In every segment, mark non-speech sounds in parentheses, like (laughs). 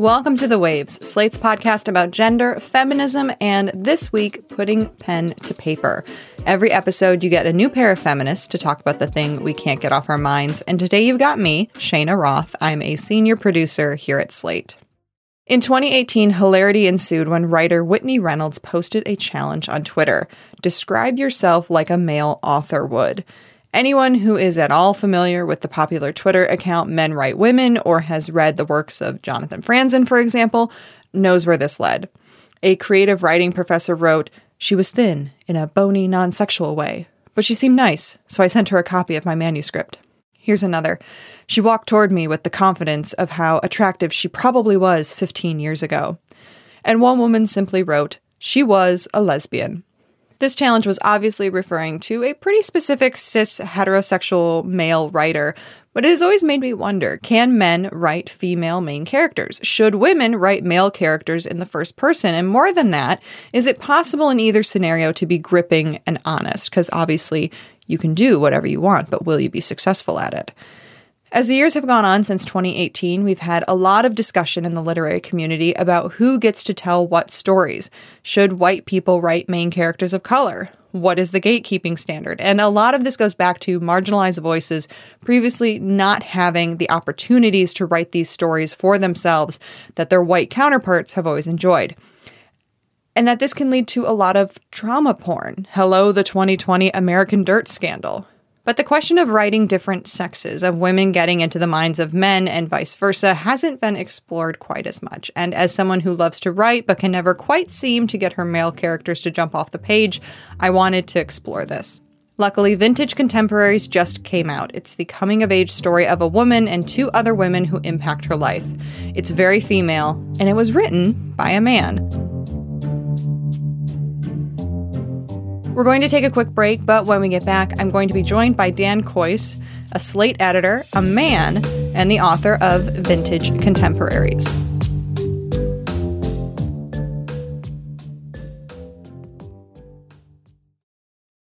Welcome to The Waves, Slate's podcast about gender, feminism, and this week, putting pen to paper. Every episode, you get a new pair of feminists to talk about the thing we can't get off our minds. And today, you've got me, Cheyna Roth. I'm a senior producer here at Slate. In 2018, hilarity ensued when writer Whitney Reynolds posted a challenge on Twitter Describe yourself like a male author would. Anyone who is at all familiar with the popular Twitter account Men Write Women or has read the works of Jonathan Franzen, for example, knows where this led. A creative writing professor wrote, She was thin in a bony, non sexual way, but she seemed nice, so I sent her a copy of my manuscript. Here's another. She walked toward me with the confidence of how attractive she probably was 15 years ago. And one woman simply wrote, She was a lesbian. This challenge was obviously referring to a pretty specific cis heterosexual male writer, but it has always made me wonder can men write female main characters? Should women write male characters in the first person? And more than that, is it possible in either scenario to be gripping and honest? Because obviously, you can do whatever you want, but will you be successful at it? As the years have gone on since 2018, we've had a lot of discussion in the literary community about who gets to tell what stories. Should white people write main characters of color? What is the gatekeeping standard? And a lot of this goes back to marginalized voices previously not having the opportunities to write these stories for themselves that their white counterparts have always enjoyed. And that this can lead to a lot of drama porn. Hello, the 2020 American Dirt scandal. But the question of writing different sexes, of women getting into the minds of men and vice versa, hasn't been explored quite as much. And as someone who loves to write but can never quite seem to get her male characters to jump off the page, I wanted to explore this. Luckily, Vintage Contemporaries just came out. It's the coming of age story of a woman and two other women who impact her life. It's very female, and it was written by a man. We're going to take a quick break, but when we get back, I'm going to be joined by Dan Kois, a Slate editor, a man, and the author of Vintage Contemporaries.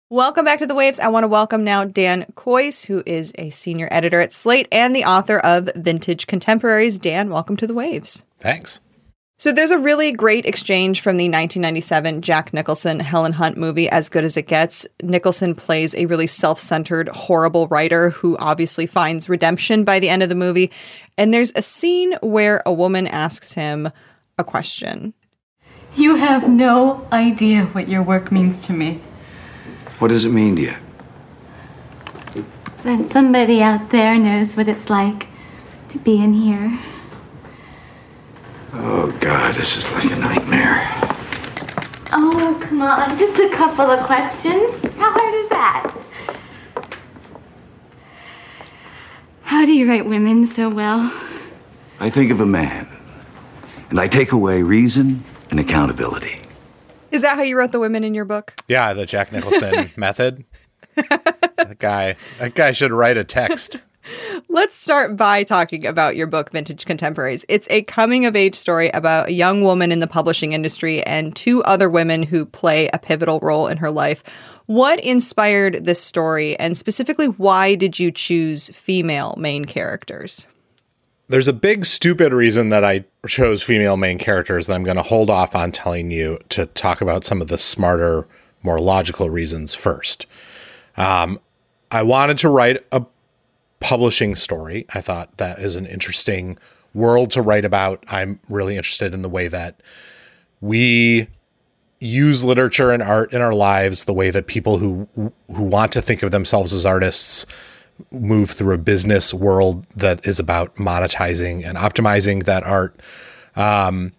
Welcome back to the Waves. I want to welcome now Dan Kois, who is a senior editor at Slate and the author of Vintage Contemporaries. Dan, welcome to the Waves. Thanks. So there's a really great exchange from the 1997 Jack Nicholson Helen Hunt movie As Good as It Gets. Nicholson plays a really self-centered horrible writer who obviously finds redemption by the end of the movie. And there's a scene where a woman asks him a question. You have no idea what your work means to me. What does it mean to you? That somebody out there knows what it's like to be in here. Oh, God, this is like a nightmare. Oh, come on, just a couple of questions. How hard is that? How do you write women so well? I think of a man, and I take away reason and accountability. Is that how you wrote the women in your book? Yeah, the Jack Nicholson (laughs) method. that guy, that guy should write a text. Let's start by talking about your book, Vintage Contemporaries. It's a coming of age story about a young woman in the publishing industry and two other women who play a pivotal role in her life. What inspired this story, and specifically, why did you choose female main characters? There's a big, stupid reason that I chose female main characters that I'm going to hold off on telling you to talk about some of the smarter, more logical reasons first. Um, I wanted to write a publishing story. I thought that is an interesting world to write about. I'm really interested in the way that we use literature and art in our lives, the way that people who who want to think of themselves as artists move through a business world that is about monetizing and optimizing that art. Um,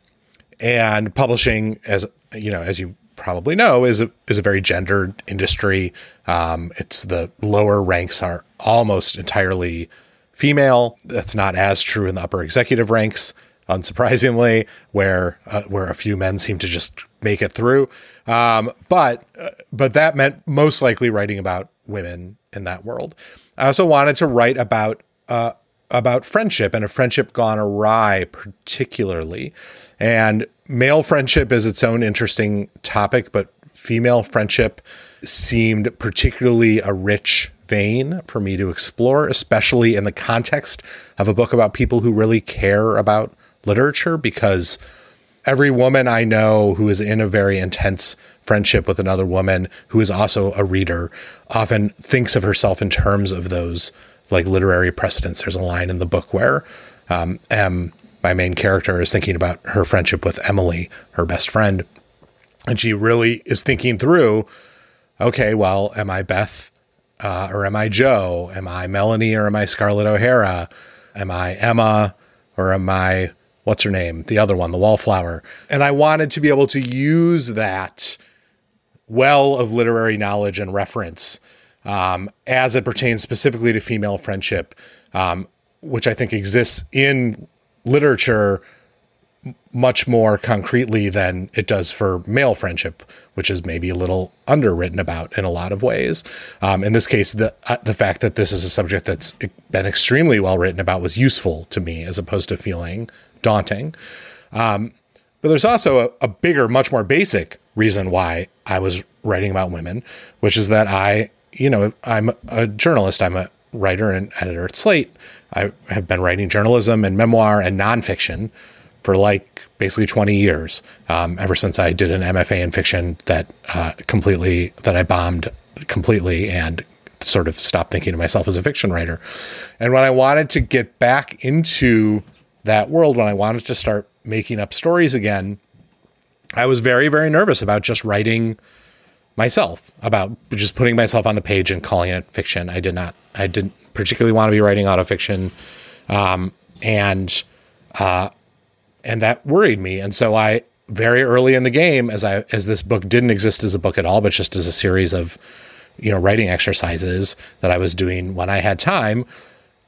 and publishing, as you know, as you probably know, is a is a very gendered industry. Um, it's the lower ranks are almost entirely female. That's not as true in the upper executive ranks, unsurprisingly, where uh, where a few men seem to just make it through. Um, but uh, but that meant most likely writing about women in that world. I also wanted to write about uh, about friendship and a friendship gone awry, particularly. And male friendship is its own interesting topic, but female friendship seemed particularly a rich vein for me to explore, especially in the context of a book about people who really care about literature because every woman I know who is in a very intense friendship with another woman who is also a reader often thinks of herself in terms of those like literary precedents. There's a line in the book where um, Em, my main character, is thinking about her friendship with Emily, her best friend. And she really is thinking through okay, well, am I Beth uh, or am I Jo? Am I Melanie or am I Scarlett O'Hara? Am I Emma or am I what's her name? The other one, the wallflower. And I wanted to be able to use that well of literary knowledge and reference um, as it pertains specifically to female friendship, um, which I think exists in literature much more concretely than it does for male friendship, which is maybe a little underwritten about in a lot of ways. Um, in this case, the uh, the fact that this is a subject that's been extremely well written about was useful to me as opposed to feeling daunting. Um, but there's also a, a bigger, much more basic reason why I was writing about women, which is that I, you know, I'm a journalist. I'm a writer and editor at Slate. I have been writing journalism and memoir and nonfiction for like basically 20 years, um, ever since I did an MFA in fiction that uh, completely, that I bombed completely and sort of stopped thinking of myself as a fiction writer. And when I wanted to get back into that world, when I wanted to start making up stories again, I was very, very nervous about just writing myself, about just putting myself on the page and calling it fiction. I did not, I didn't particularly want to be writing autofiction. Um, and, uh, and that worried me. And so I, very early in the game, as I, as this book didn't exist as a book at all, but just as a series of, you know, writing exercises that I was doing when I had time,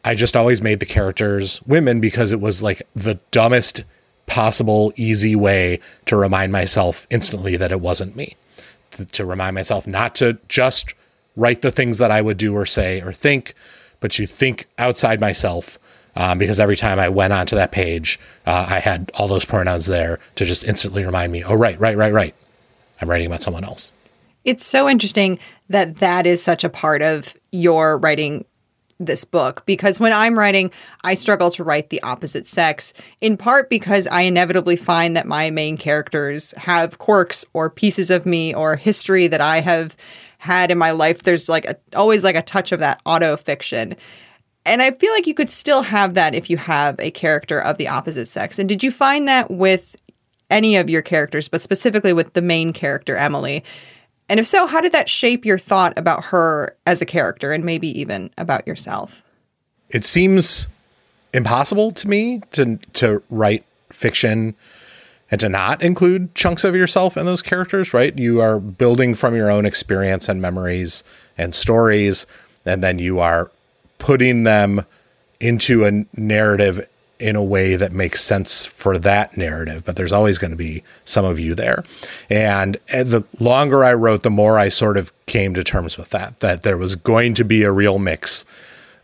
I just always made the characters women because it was like the dumbest possible easy way to remind myself instantly that it wasn't me. To remind myself not to just write the things that I would do or say or think, but to think outside myself. Um, because every time I went onto that page, uh, I had all those pronouns there to just instantly remind me, oh, right, right, right, right. I'm writing about someone else. It's so interesting that that is such a part of your writing this book because when I'm writing, I struggle to write the opposite sex, in part because I inevitably find that my main characters have quirks or pieces of me or history that I have had in my life. There's like a, always like a touch of that auto fiction. And I feel like you could still have that if you have a character of the opposite sex. And did you find that with any of your characters, but specifically with the main character, Emily? And if so, how did that shape your thought about her as a character and maybe even about yourself? It seems impossible to me to to write fiction and to not include chunks of yourself in those characters, right? You are building from your own experience and memories and stories and then you are putting them into a narrative in a way that makes sense for that narrative, but there's always going to be some of you there. And eh, the longer I wrote, the more I sort of came to terms with that, that there was going to be a real mix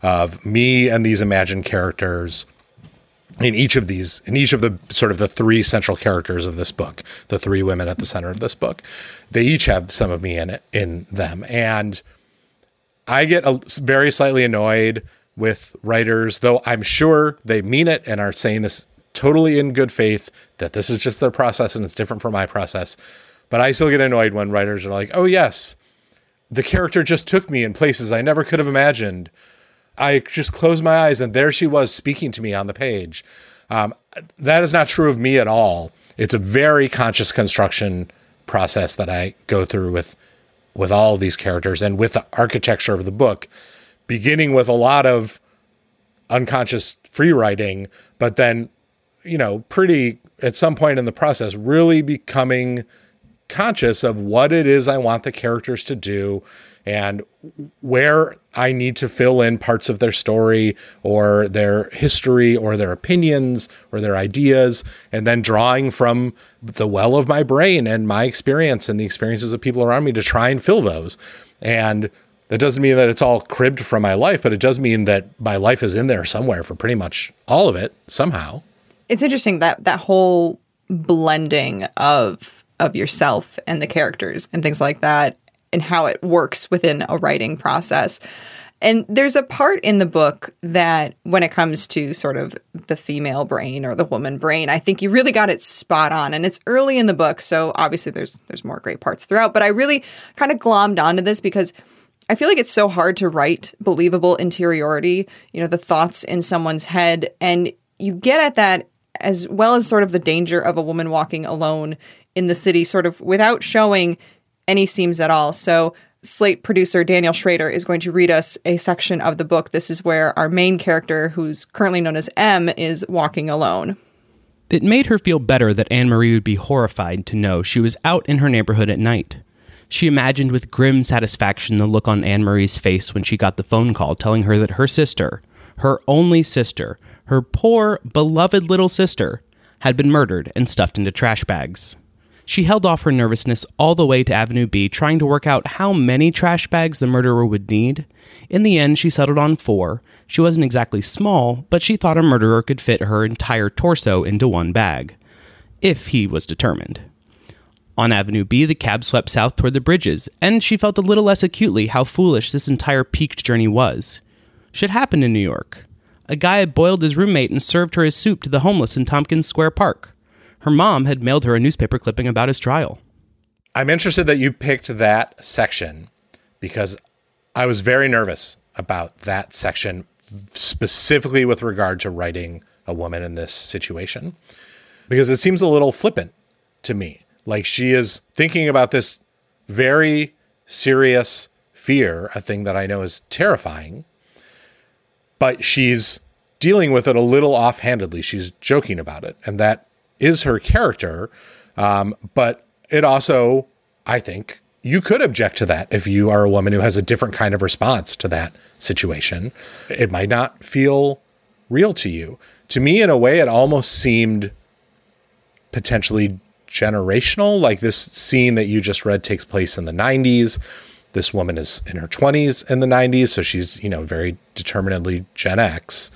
of me and these imagined characters in each of these, in each of the sort of the three central characters of this book, the three women at the center of this book, they each have some of me in it, in them. And I get a, very slightly annoyed with writers, though I'm sure they mean it and are saying this totally in good faith that this is just their process and it's different from my process. But I still get annoyed when writers are like, oh, yes, the character just took me in places I never could have imagined. I just closed my eyes and there she was speaking to me on the page. Um, that is not true of me at all. It's a very conscious construction process that I go through with with all these characters and with the architecture of the book beginning with a lot of unconscious free writing, but then, you know, pretty at some point in the process, really becoming conscious of what it is I want the characters to do and where I need to fill in parts of their story or their history or their opinions or their ideas, and then drawing from the well of my brain and my experience and the experiences of people around me to try and fill those. And that doesn't mean that it's all cribbed from my life, but it does mean that my life is in there somewhere for pretty much all of it somehow. It's interesting that that whole blending of of yourself and the characters and things like that and how it works within a writing process. And there's a part in the book that, when it comes to sort of the female brain or the woman brain, I think you really got it spot on. And it's early in the book, so obviously there's there's more great parts throughout. But I really kind of glommed onto this because I feel like it's so hard to write believable interiority, you know, the thoughts in someone's head. And you get at that as well as sort of the danger of a woman walking alone in the city, sort of without showing any seams at all. So, Slate producer Daniel Schrader is going to read us a section of the book. This is where our main character, who's currently known as Em, is walking alone. It made her feel better that Anne Marie would be horrified to know she was out in her neighborhood at night. She imagined with grim satisfaction the look on Anne Marie's face when she got the phone call telling her that her sister, her only sister, her poor, beloved little sister, had been murdered and stuffed into trash bags. She held off her nervousness all the way to Avenue B, trying to work out how many trash bags the murderer would need. In the end, she settled on four. She wasn't exactly small, but she thought a murderer could fit her entire torso into one bag. If he was determined. On Avenue B, the cab swept south toward the bridges, and she felt a little less acutely how foolish this entire peaked journey was. Should happen in New York. A guy had boiled his roommate and served her his soup to the homeless in Tompkins Square Park. Her mom had mailed her a newspaper clipping about his trial. I'm interested that you picked that section because I was very nervous about that section, specifically with regard to writing a woman in this situation, because it seems a little flippant to me. Like she is thinking about this very serious fear, a thing that I know is terrifying, but she's dealing with it a little offhandedly. She's joking about it. And that is her character. Um, but it also, I think, you could object to that if you are a woman who has a different kind of response to that situation. It might not feel real to you. To me, in a way, it almost seemed potentially generational. Like this scene that you just read takes place in the 90s. This woman is in her 20s in the 90s, so she's, you know, very determinedly Gen X.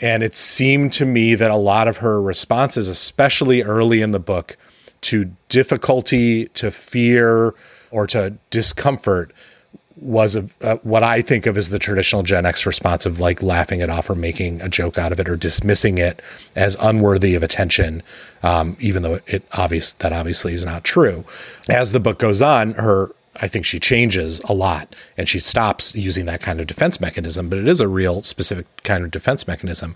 And it seemed to me that a lot of her responses, especially early in the book, to difficulty, to fear, or to discomfort was uh, what I think of as the traditional Gen X response of like laughing it off or making a joke out of it or dismissing it as unworthy of attention, um, even though it obvious that obviously is not true. As the book goes on, her I think she changes a lot and she stops using that kind of defense mechanism, but it is a real specific kind of defense mechanism.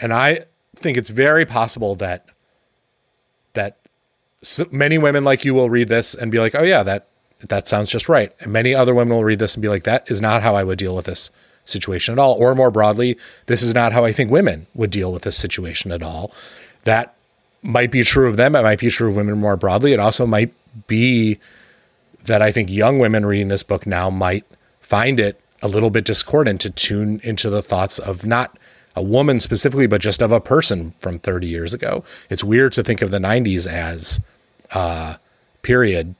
And I think it's very possible that that so many women like you will read this and be like, "Oh yeah, that that sounds just right." And many other women will read this and be like, "That is not how I would deal with this situation at all." Or more broadly, this is not how I think women would deal with this situation at all. That might be true of them. It might be true of women more broadly. It also might be that I think young women reading this book now might find it a little bit discordant to tune into the thoughts of not a woman specifically, but just of a person from 30 years ago. It's weird to think of the 90s as uh, period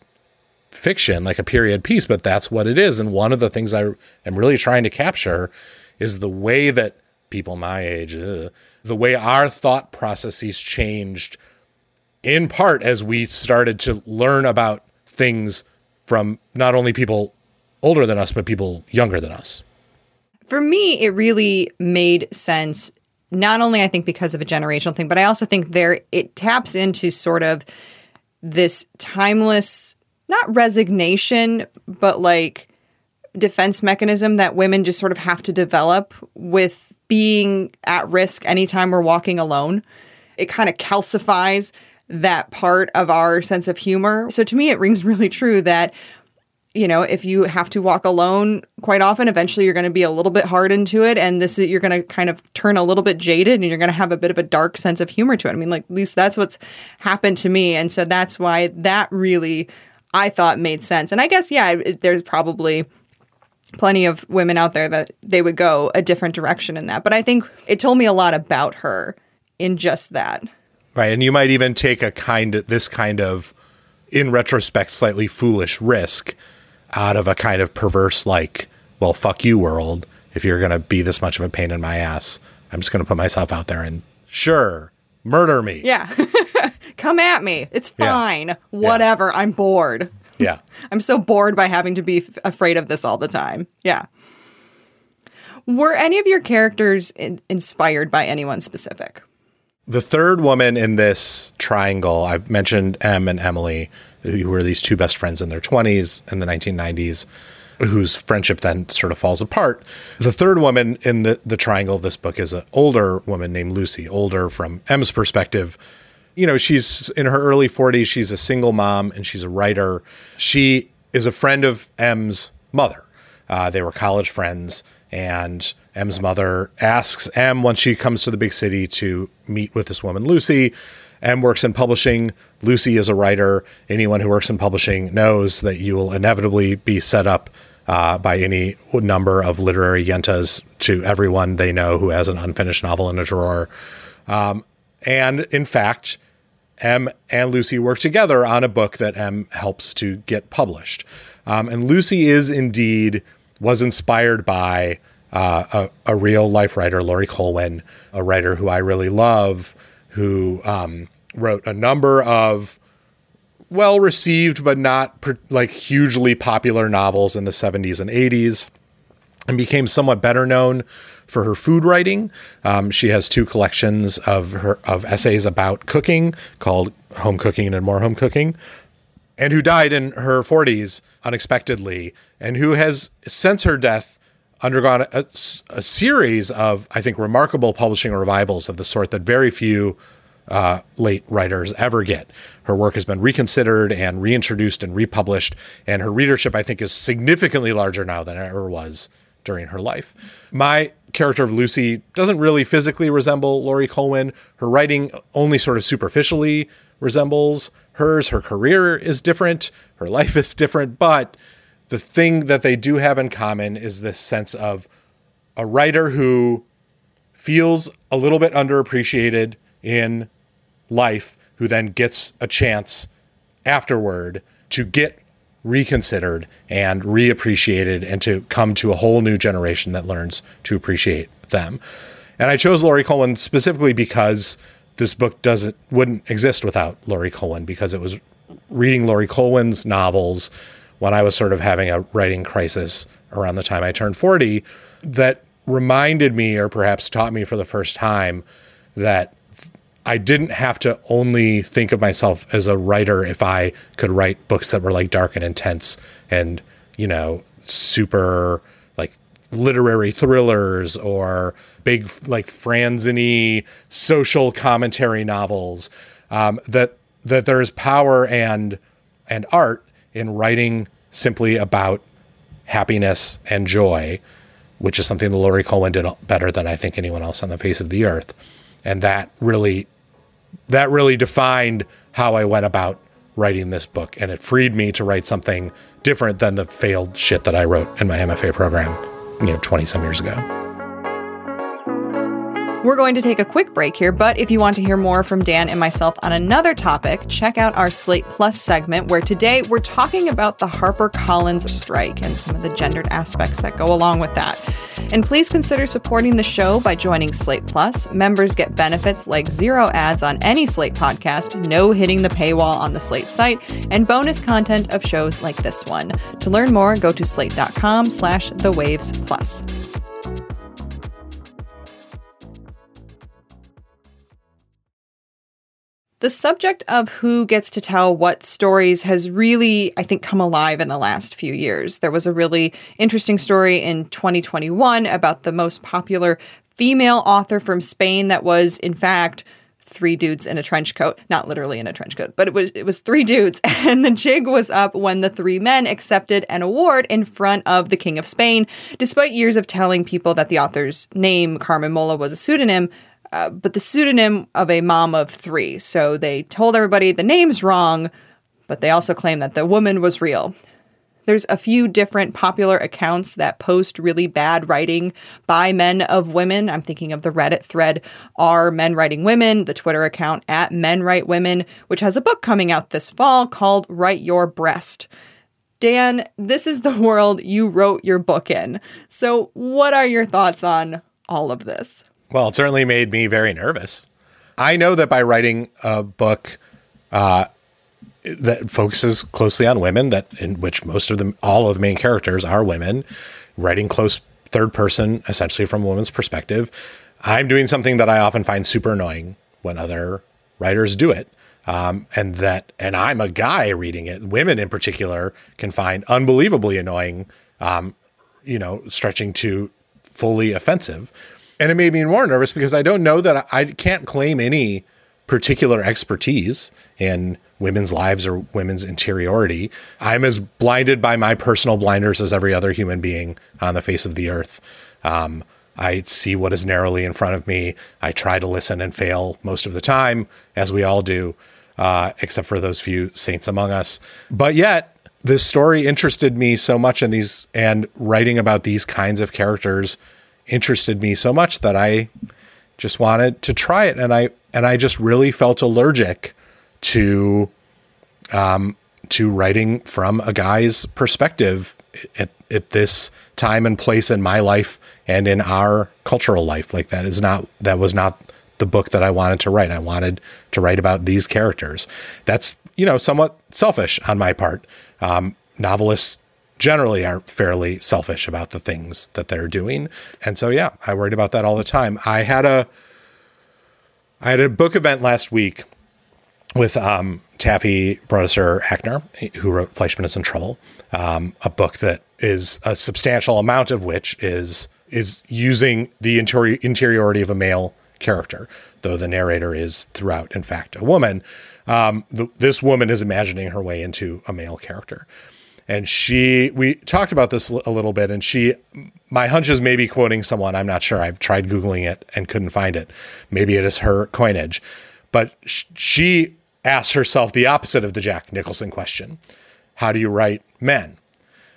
fiction, like a period piece, but that's what it is. And one of the things I am really trying to capture is the way that people my age, uh, the way our thought processes changed in part as we started to learn about things from not only people older than us, but people younger than us. For me, it really made sense. Not only I think because of a generational thing, but I also think there it taps into sort of this timeless, not resignation, but like defense mechanism that women just sort of have to develop with being at risk anytime we're walking alone. It kind of calcifies that part of our sense of humor. So to me, it rings (laughs) really true that, you know, if you have to walk alone quite often, eventually you're going to be a little bit hardened to it. And this, is, you're going to kind of turn a little bit jaded and you're going to have a bit of a dark sense of humor to it. I mean, like, at least that's what's happened to me. And so that's why that really, I thought made sense. And I guess, yeah, it, there's probably plenty of women out there that they would go a different direction in that. But I think it told me a lot about her in just that. Right. And you might even take a kind of this kind of, in retrospect, slightly foolish risk out of a kind of perverse, like, well, fuck you, world. If you're going to be this much of a pain in my ass, I'm just going to put myself out there and sure, murder me. Yeah. (laughs) Come at me. It's Yeah. fine. Whatever. I'm bored. Yeah. (laughs) I'm so bored by having to be f- afraid of this all the time. Yeah. Were any of your characters in- inspired by anyone specific? The third woman in this triangle, I've mentioned Em and Emily, who were these two best friends in their 20s in the 1990s, whose friendship then sort of falls apart. The third woman in the, the triangle of this book is an older woman named Lucy, older from Em's perspective. You know, she's in her early 40s. She's a single mom and she's a writer. She is a friend of Em's mother. Uh, they were college friends, and Em's mother asks Em when she comes to the big city to meet with this woman, Lucy. Em works in publishing. Lucy is a writer. Anyone who works in publishing knows that you will inevitably be set up uh, by any number of literary yentas to everyone they know who has an unfinished novel in a drawer. Um, and in fact, Em and Lucy work together on a book that Em helps to get published. Um, and Lucy is indeed was inspired by uh, a, a, real life writer, Laurie Colwin, a writer who I really love, who um, wrote a number of well received but not per, like hugely popular novels in the 70s and 80s and became somewhat better known for her food writing. Um, she has two collections of her of essays about cooking called Home Cooking and More Home Cooking and who died in her 40s unexpectedly, and who has, since her death, undergone a, a series of, I think, remarkable publishing revivals of the sort that very few uh, late writers ever get. Her work has been reconsidered and reintroduced and republished, and her readership, I think, is significantly larger now than it ever was during her life. My character of Lucy doesn't really physically resemble Laurie Colwin. Her writing only sort of superficially resembles hers. Her career is different, her life is different, but the thing that they do have in common is this sense of a writer who feels a little bit underappreciated in life, who then gets a chance afterward to get reconsidered and reappreciated and to come to a whole new generation that learns to appreciate them. And I chose Laurie Colwin specifically because this book doesn't wouldn't exist without Laurie Colwin because it was reading Laurie Colwin's novels when I was sort of having a writing crisis around the time I turned 40 that reminded me or perhaps taught me for the first time that I didn't have to only think of myself as a writer if I could write books that were like dark and intense and, you know, super like literary thrillers or big like franzeny social commentary novels. Um, that that there is power and and art in writing simply about happiness and joy, which is something that Laurie Colwin did better than I think anyone else on the face of the earth. And that really that really defined how I went about writing this book. And it freed me to write something different than the failed shit that I wrote in my MFA program, you know, 20 some years ago. We're going to take a quick break here, but if you want to hear more from Dan and myself on another topic, check out our Slate Plus segment, where today we're talking about the HarperCollins strike and some of the gendered aspects that go along with that. And please consider supporting the show by joining Slate Plus. Members get benefits like zero ads on any Slate podcast, no hitting the paywall on the Slate site, and bonus content of shows like this one. To learn more, go to slate.com slash the waves plus. The subject of who gets to tell what stories has really, I think, come alive in the last few years. There was a really interesting story in 2021 about the most popular female author from Spain that was, in fact, three dudes in a trench coat not literally in a trench coat but it was it was three dudes (laughs) and the jig was up when the three men accepted an award in front of the king of spain despite years of telling people that the author's name carmen mola was a pseudonym uh, but the pseudonym of a mom of three. So they told everybody the name's wrong, but they also claim that the woman was real. There's a few different popular accounts that post really bad writing by men of women. I'm thinking of the Reddit thread Are Men Writing Women, the Twitter account at Men Write Women, which has a book coming out this fall called Write Your Breast. Dan, this is the (laughs) world you wrote your book in. So, what are your thoughts on all of this? Well, it certainly made me very nervous. I know that by writing a book uh, that focuses closely on women, that in which most of them, all of the main characters are women, writing close third person, essentially from a woman's perspective. I'm doing something that I often find super annoying when other writers do it. Um, and that, and I'm a guy reading it. Women in particular can find unbelievably annoying, um, you know, stretching to fully offensive. And it made me more nervous because I don't know that I, I can't claim any particular expertise in women's lives or women's interiority. I'm as blinded by my personal blinders as every other human being on the face of the earth. Um, I see what is narrowly in front of me. I try to listen and fail most of the time, as we all do, uh, except for those few saints among us. But yet, this story interested me so much, and these and writing about these kinds of characters interested me so much that I just wanted to try it, and I and I just really felt allergic to um, to writing from a guy's perspective at, at this time and place in my life and in our cultural life. Like that is not that was not the book that I wanted to write. I wanted to write about these characters. That's you know somewhat selfish on my part. Um, novelists generally are fairly selfish about the things that they're doing, and so yeah, I worried about that all the time. I had a I had a book event last week with um, Taffy Brodesser Akner, who wrote Fleishman is in Trouble, um, a book that is a substantial amount of which is is using the interior, interiority of a male character, though the narrator is throughout, in fact, a woman. Um, the, this woman is imagining her way into a male character. And she, we talked about this a little bit, and she, my hunch is maybe quoting someone. I'm not sure. I've tried Googling it and couldn't find it. Maybe it is her coinage. But sh- she asked herself the opposite of the Jack Nicholson question How do you write men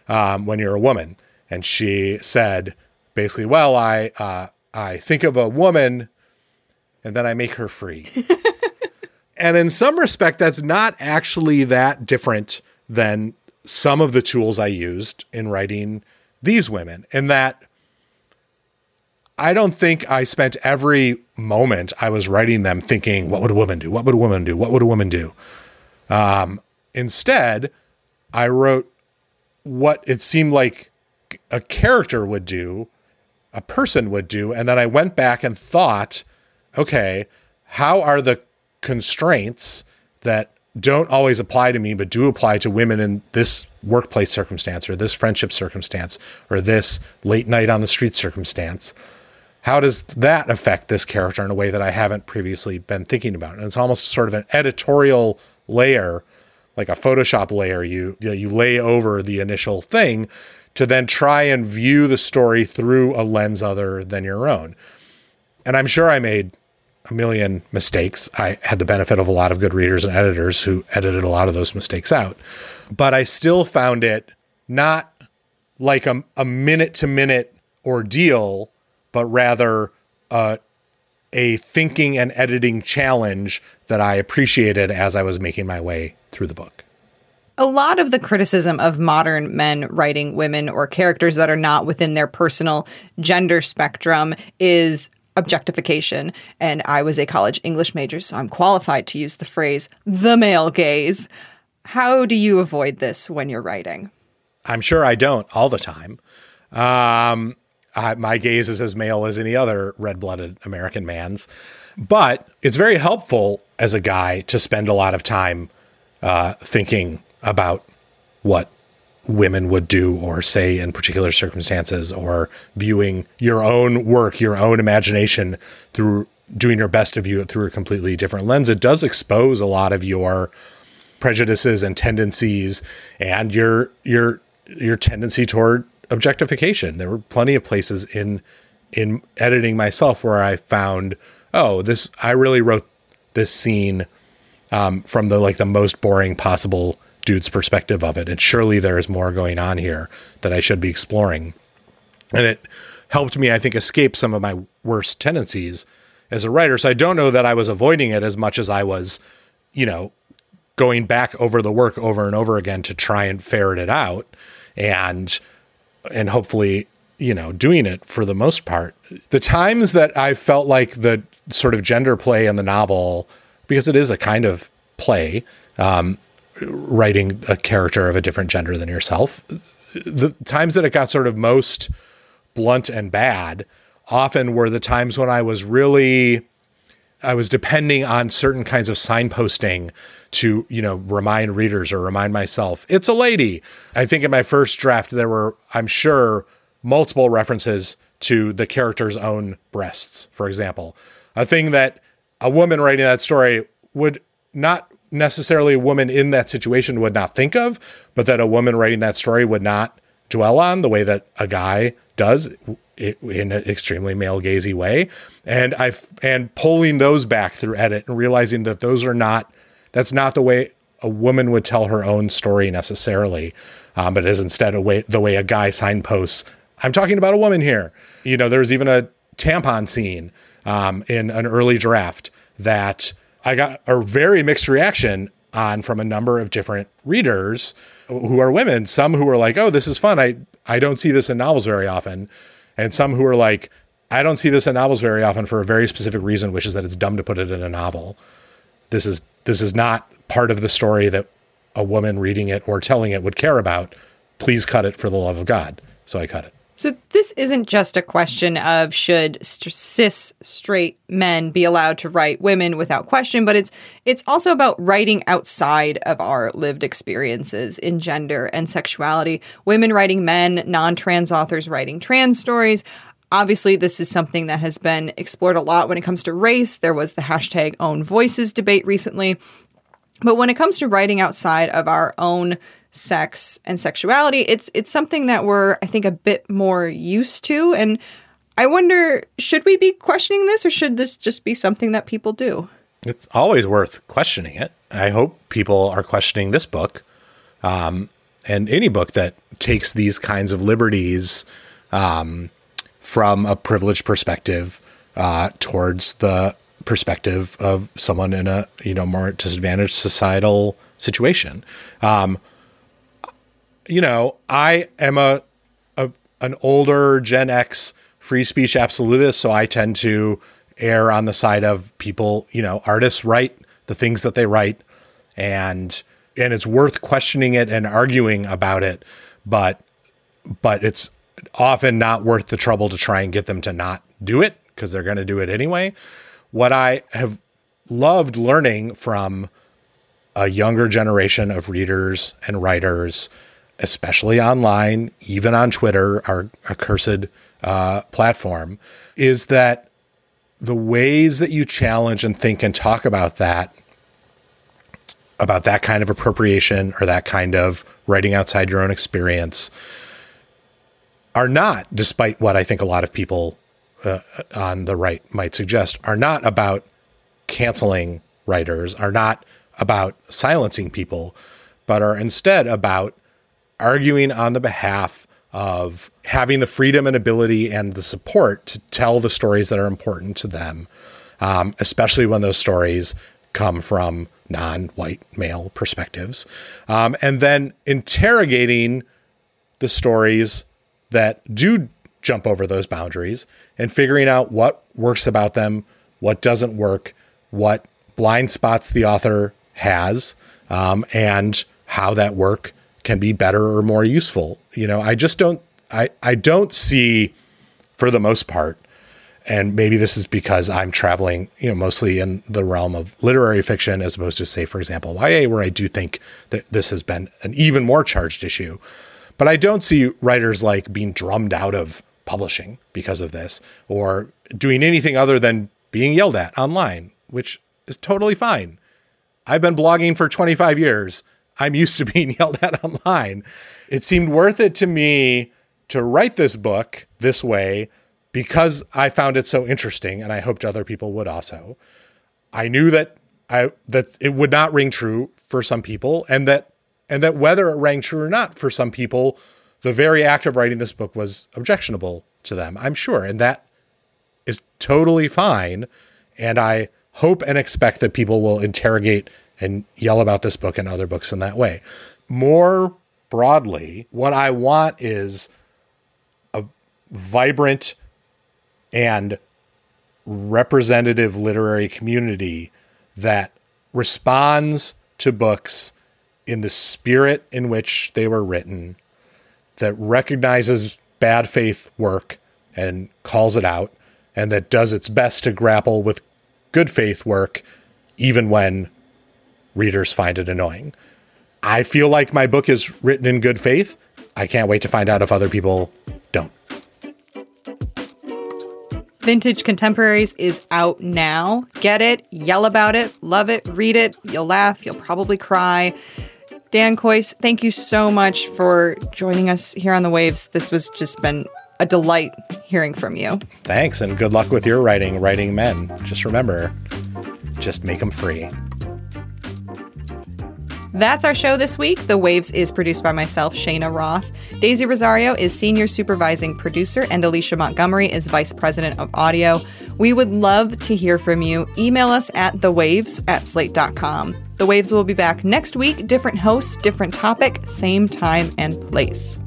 um, when you're a woman? And she said, basically, well, I, uh, I think of a woman and then I make her free. (laughs) and in some respect, that's not actually that different than some of the tools I used in writing these women, in that I don't think I spent every moment I was writing them thinking, what would a woman do? What would a woman do? What would a woman do? Um, instead, I wrote what it seemed like a character would do, a person would do. And then I went back and thought, okay, how are the constraints that don't always apply to me, but do apply to women in this workplace circumstance or this friendship circumstance or this late night on the street circumstance? how does that affect this character in a way that I haven't previously been thinking about? And it's almost sort of an editorial layer, like a Photoshop layer you you lay over the initial thing to then try and view the story through a lens other than your own. And I'm sure I made a million mistakes. I had the benefit of a lot of good readers and editors who edited a lot of those mistakes out. But I still found it not like a, a minute to minute ordeal but rather uh, a thinking and editing challenge that I appreciated as I was making my way through the book. A lot of the criticism of modern men writing women or characters that are not within their personal gender spectrum is objectification. And I was a college English major, so I'm qualified to use the phrase the male gaze. How do you avoid this when you're writing? I'm sure I don't all the time. Um, uh, my gaze is as male as any other red blooded American man's. But it's very helpful as a guy to spend a lot of time uh, thinking about what women would do or say in particular circumstances or viewing your own work, your own imagination through doing your best to view it through a completely different lens. It does expose a lot of your prejudices and tendencies and your your your tendency toward objectification. There were plenty of places in in editing myself where I found, oh, this I really wrote this scene um, from the like the most boring possible dude's perspective of it, and surely there is more going on here that I should be exploring. And it helped me, I think, escape some of my worst tendencies as a writer. So I don't know that I was avoiding it as much as I was, you know, going back over the work over and over again to try and ferret it out. And and hopefully, you know, doing it for the most part. The times that I felt like the sort of gender play in the novel, because it is a kind of play, um, writing a character of a different gender than yourself, the times that it got sort of most blunt and bad often were the times when I was really I was depending on certain kinds of signposting to, you know, remind readers or remind myself, it's a lady. I think in my first draft there were, I'm sure, multiple references to the character's own breasts, for example. A thing that a woman writing that story would not necessarily a woman in that situation would not think of, but that a woman writing that story would not dwell on the way that a guy does in an extremely male gazy way. And I and pulling those back through edit and realizing that those are not that's not the way a woman would tell her own story necessarily, um, but is instead a way the way a guy signposts. I'm talking about a woman here. You know, there's even a tampon scene um, in an early draft that I got a very mixed reaction on from a number of different readers who are women. Some who are like, "Oh, this is fun. I I don't see this in novels very often," and some who are like, "I don't see this in novels very often for a very specific reason, which is that it's dumb to put it in a novel. This is this is not part of the story that a woman reading it or telling it would care about. Please cut it for the love of God." So I cut it. So this isn't just a question of should st- cis straight men be allowed to write women without question, but it's it's also about writing outside of our lived experiences in gender and sexuality. Women writing men, non-trans authors writing trans stories. Obviously, this is something that has been explored a lot when it comes to race. There was the hashtag own voices debate recently. But when it comes to writing outside of our own sex and sexuality, it's it's something that we're I think a bit more used to and I wonder should we be questioning this or should this just be something that people do? It's always worth questioning it. I hope people are questioning this book um, and any book that takes these kinds of liberties um, from a privileged perspective uh, towards the perspective of someone in a you know more disadvantaged societal situation. Um, you know, I am a, a an older Gen X free speech absolutist, so I tend to err on the side of people, you know, artists write the things that they write and and it's worth questioning it and arguing about it, but but it's often not worth the trouble to try and get them to not do it because they're going to do it anyway. What I have loved learning from a younger generation of readers and writers especially online, even on Twitter, our accursed uh, platform, is that the ways that you challenge and think and talk about that, about that kind of appropriation or that kind of writing outside your own experience, are not, despite what I think a lot of people uh, on the right might suggest, are not about canceling writers, are not about silencing people, but are instead about arguing on the behalf of having the freedom and ability and the support to tell the stories that are important to them, um, especially when those stories come from non white male perspectives. Um, and then interrogating the stories that do jump over those boundaries and figuring out what works about them, what doesn't work, what blind spots the author has, um, and how that work can be better or more useful. You know, I just don't I I don't see for the most part and maybe this is because I'm traveling, you know, mostly in the realm of literary fiction as opposed to say for example YA where I do think that this has been an even more charged issue. But I don't see writers like being drummed out of publishing because of this or doing anything other than being yelled at online, which is totally fine. I've been blogging for 25 years. I'm used to being (laughs) yelled at online. It seemed worth it to me to write this book this way because I found it so interesting and I hoped other people would also. I knew that I that it would not ring true for some people and that and that whether it rang true or not for some people, the very act of writing this book was objectionable to them, I'm sure. And that is totally fine. And I hope and expect that people will interrogate and yell about this book and other books in that way. More broadly, what I want is a vibrant and representative literary community that responds to books in the spirit in which they were written, that recognizes bad faith work and calls it out and that does its best to grapple with good faith work, even when readers find it annoying. I feel like my book is written in good faith. I can't wait to find out if other people don't. Vintage Contemporaries is out now. Get it, yell about it, love it, read it. You'll laugh, you'll probably cry. Dan Kois, thank you so much for joining us here on the waves. This was just been a delight hearing from you. Thanks, and good luck with your writing, writing men. Just remember, just make them free. That's our show this week. The Waves is produced by myself, Cheyna Roth. Daisy Rosario is senior supervising producer, and Alicia Montgomery is vice president of audio. We would love to hear from you. Email us at thewaves at slate.com. The Waves will be back next week. Different hosts, different topic, same time and place.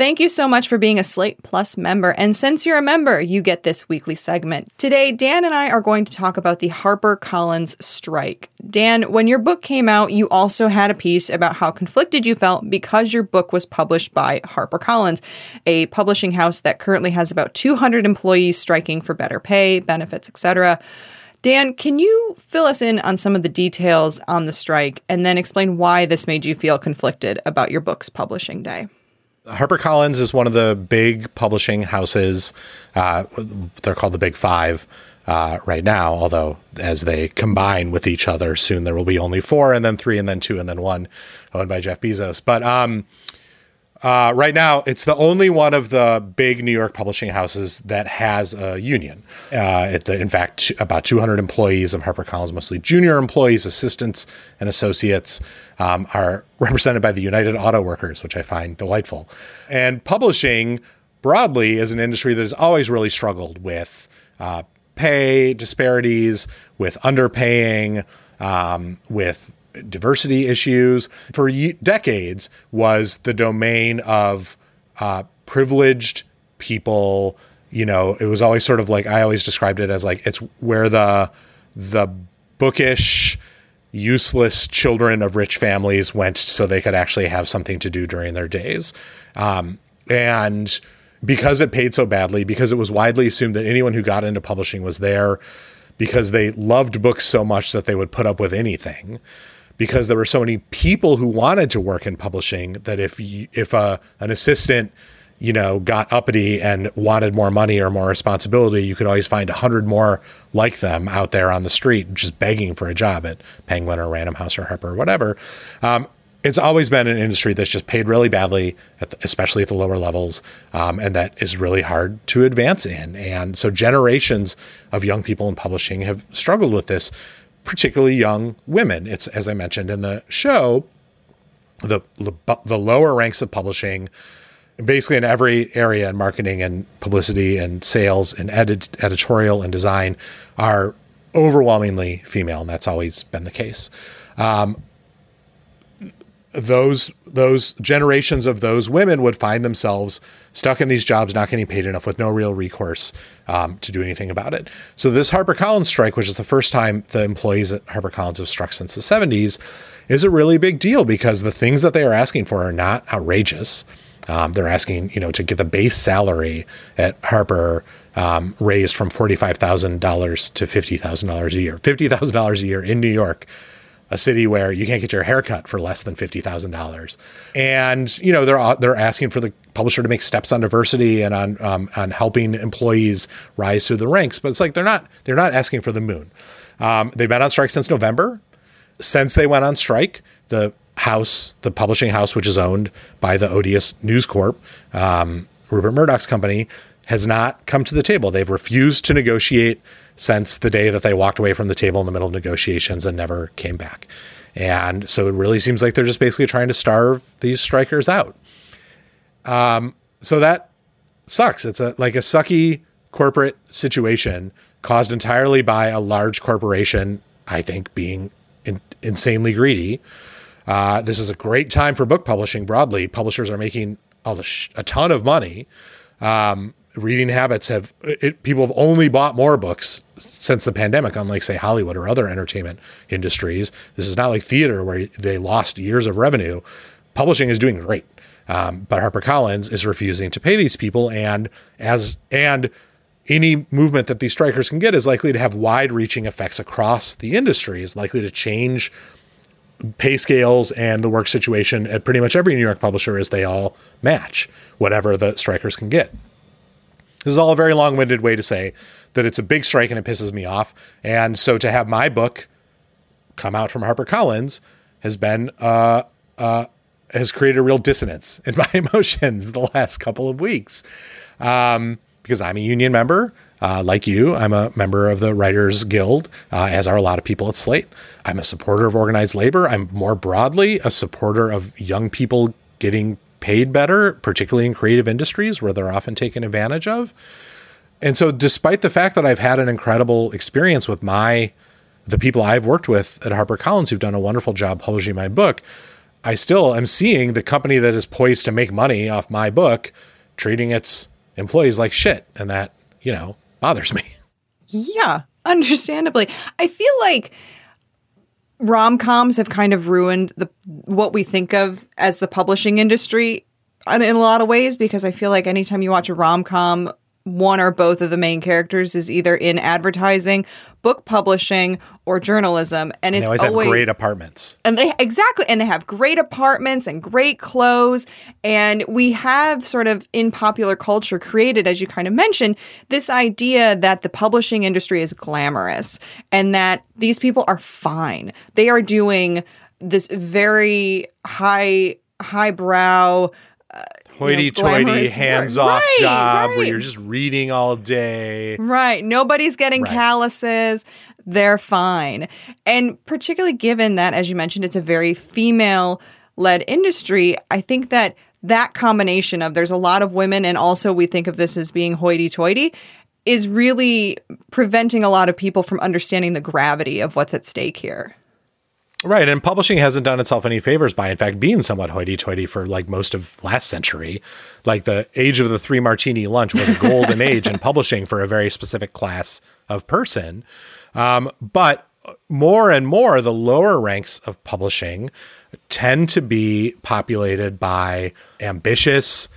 Thank you so much for being a Slate Plus member. And since you're a member, you get this weekly segment. Today, Dan and I are going to talk about the HarperCollins strike. Dan, when your book came out, you also had a piece about how conflicted you felt because your book was published by HarperCollins, a publishing house that currently has about 200 employees striking for better pay, benefits, etc. Dan, can you fill us in on some of the details on the strike and then explain why this made you feel conflicted about your book's publishing day? HarperCollins is one of the big publishing houses. Uh, they're called the Big Five uh, right now, although as they combine with each other, soon there will be only four, and then three, and then two, and then one, owned by Jeff Bezos. But um, uh, right now, it's the only one of the big New York publishing houses that has a union. Uh, the, in fact, about 200 employees of HarperCollins, mostly junior employees, assistants, and associates, um, are (laughs) represented by the United Auto Workers, which I find delightful. And publishing broadly is an industry that has always really struggled with uh, pay disparities, with underpaying, um, with diversity issues for decades was the domain of uh, privileged people. You know, it was always sort of like I always described it as like it's where the the bookish, useless children of rich families went so they could actually have something to do during their days. Um, and because it paid so badly, because it was widely assumed that anyone who got into publishing was there because they loved books so much that they would put up with anything because there were so many people who wanted to work in publishing that if you, if uh, an assistant you know got uppity and wanted more money or more responsibility you could always find a hundred more like them out there on the street just begging for a job at penguin or random house or harper or whatever um, it's always been an industry that's just paid really badly, at the, especially at the lower levels, um, and that is really hard to advance in. And so generations of young people in publishing have struggled with this particularly young women. It's as I mentioned in the show, the the lower ranks of publishing, basically in every area in marketing and publicity and sales and edit, editorial and design, are overwhelmingly female, and that's always been the case. Um, those those generations of those women would find themselves stuck in these jobs, not getting paid enough, with no real recourse um, to do anything about it. So this HarperCollins strike, which is the first time the employees at HarperCollins have struck since the 70s, is a really big deal because the things that they are asking for are not outrageous. Um, they're asking, you know, to get the base salary at Harper um, raised from forty-five thousand dollars to fifty thousand dollars a year. Fifty thousand dollars a year in New York a city where you can't get your haircut for less than fifty thousand dollars, and you know they're they're asking for the publisher to make steps on diversity and on um, on helping employees rise through the ranks. But it's like they're not they're not asking for the moon. Um, they've been on strike since November. Since they went on strike, the house, the publishing house, which is owned by the odious News Corp, um, Rupert Murdoch's company, has not come to the table. They've refused to negotiate since the day that they walked away from the table in the middle of negotiations and never came back. And so it really seems like they're just basically trying to starve these strikers out. Um, so that sucks. It's a like a sucky corporate situation caused entirely by a large corporation, I think, being in, insanely greedy. Uh, this is a great time for book publishing broadly. Publishers are making a, a ton of money. Um, reading habits have it, people have only bought more books since the pandemic, unlike say Hollywood or other entertainment industries. This is not like theater where they lost years of revenue. Publishing is doing great, um, but HarperCollins is refusing to pay these people, and as and any movement that these strikers can get is likely to have wide-reaching effects across the industry. Is likely to change pay scales and the work situation at pretty much every New York publisher as they all match whatever the strikers can get. This is all a very long winded way to say that it's a big strike and it pisses me off. And so to have my book come out from HarperCollins has been, uh, uh, has created a real dissonance in (laughs) my emotions the last couple of weeks. Um, because I'm a union member, uh, like you, I'm a member of the Writers Guild, uh, as are a lot of people at Slate. I'm a supporter of organized labor. I'm more broadly a supporter of young people getting paid better, particularly in creative industries where they're often taken advantage of. And so, despite the fact that I've had an incredible experience with my the people I've worked with at HarperCollins who've done a wonderful job publishing my book, I still am seeing the company that is poised to make money off my book treating its employees like shit, and that you know bothers me. Yeah, understandably. I feel like rom-coms have kind of ruined the what we think of as the publishing industry in a lot of ways because I feel like anytime you watch a rom-com one or both of the main characters is either in advertising, book publishing, or journalism, and it's they always, always great apartments. and they exactly and they have great apartments and great clothes. And we have sort of in popular culture created as you kind of mentioned this idea that the publishing industry is glamorous and that these people are fine. They are doing this very high highbrow uh, Hoity-toity, glamorous work. hands-off Right, job where you're just reading all day. Right. Nobody's getting Right. calluses. They're fine. And particularly given that, as you mentioned, it's a very female led industry, I think that that combination of there's a lot of women and also we think of this as being hoity toity is really preventing a lot of people from understanding the gravity of what's at stake here. Right, and publishing hasn't done itself any favors by, in fact, being somewhat hoity-toity for like most of last century. Like the age of the three martini lunch was a golden age in publishing for a very specific class of person. Um, but more and more, the lower ranks of publishing tend to be populated by ambitious,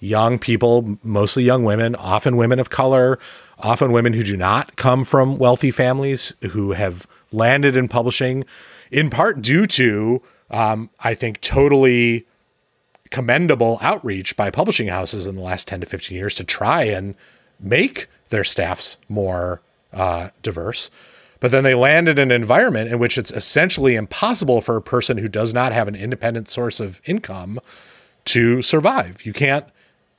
young people, mostly young women, often women of color, often women who do not come from wealthy families, who have landed in publishing in part due to, um, I think, totally commendable outreach by publishing houses in the last 10 to 15 years to try and make their staffs more uh, diverse. But then they land in an environment in which it's essentially impossible for a person who does not have an independent source of income to survive. You can't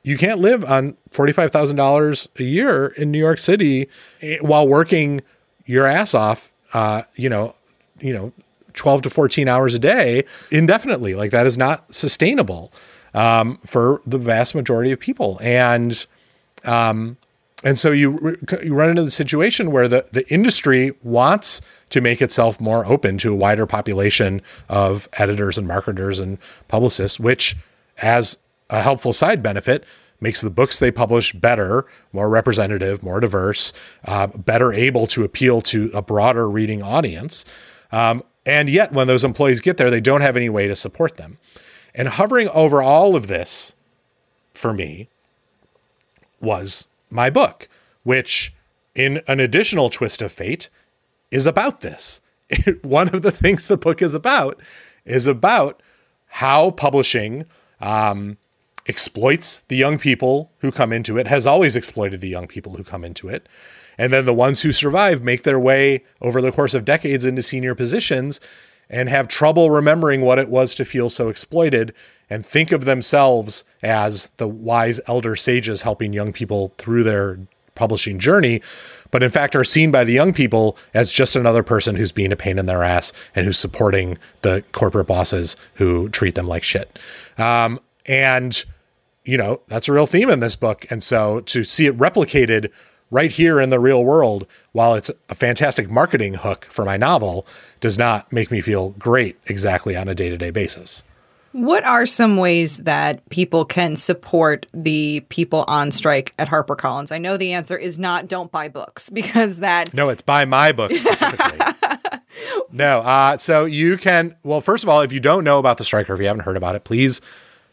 you can't live on $45,000 a year in New York City eh, while working your ass off uh, you know, you know, 12 to 14 hours a day indefinitely. Like that is not sustainable um, for the vast majority of people. And um, and so you, you run into the situation where the, the industry wants to make itself more open to a wider population of editors and marketers and publicists, which, as a helpful side benefit, makes the books they publish better, more representative, more diverse, uh, better able to appeal to a broader reading audience. Um, and yet, when those employees get there, they don't have any way to support them. And hovering over all of this for me was my book, which, in an additional twist of fate, is about this. (laughs) One of the things the book is about is about how publishing um, exploits the young people who come into it, has always exploited the young people who come into it. And then the ones who survive make their way over the course of decades into senior positions and have trouble remembering what it was to feel so exploited and think of themselves as the wise elder sages helping young people through their publishing journey, but in fact are seen by the young people as just another person who's being a pain in their ass and who's supporting the corporate bosses who treat them like shit. Um, and, you know, that's a real theme in this book. And so to see it replicated right here in the real world, while it's a fantastic marketing hook for my novel, does not make me feel great exactly on a day to day basis. What are some ways that people can support the people on strike at HarperCollins? I know the answer is not don't buy books (laughs) because that No, it's buy my book specifically. (laughs) no, uh, so you can. Well, first of all, if you don't know about the strike or if you haven't heard about it, please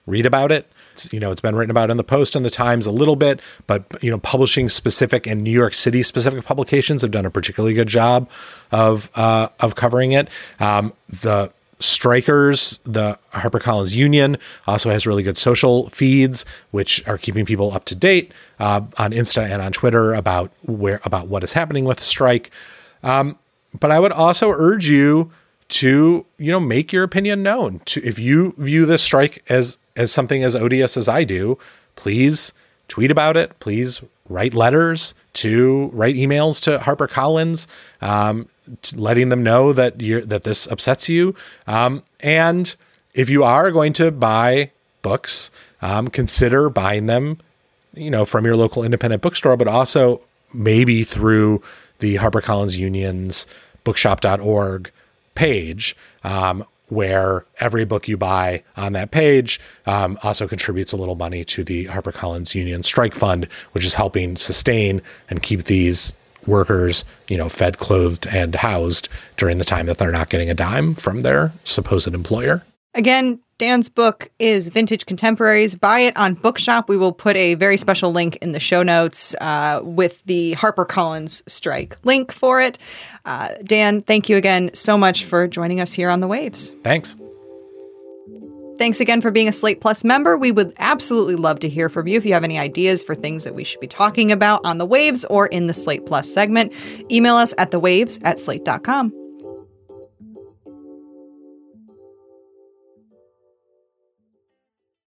read about it. You know, it's been written about in the Post and the Times a little bit, but you know, publishing specific and New York City specific publications have done a particularly good job of uh, of covering it. Um, the strikers the harpercollins union also has really good social feeds which are keeping people up to date uh, on insta and on twitter about where about what is happening with the strike um, but i would also urge you to you know make your opinion known to if you view this strike as as something as odious as i do please tweet about it please write letters to write emails to harpercollins um, letting them know that you're that this upsets you. Um, and if you are going to buy books, um, consider buying them, you know, from your local independent bookstore, but also maybe through the HarperCollins Union's bookshop.org page, um, where every book you buy on that page um, also contributes a little money to the HarperCollins Union Strike Fund, which is helping sustain and keep these workers, you know, fed, clothed, and housed during the time that they're not getting a dime from their supposed employer. Again, Dan's book is Vintage Contemporaries. Buy it on Bookshop. We will put a very special link in the show notes uh, with the HarperCollins strike link for it. Uh, Dan, thank you again so much for joining us here on the Waves. Thanks. Thanks again for being a Slate Plus member. We would absolutely love to hear from you if you have any ideas for things that we should be talking about on the waves or in the Slate Plus segment. Email us at the waves at slate.com.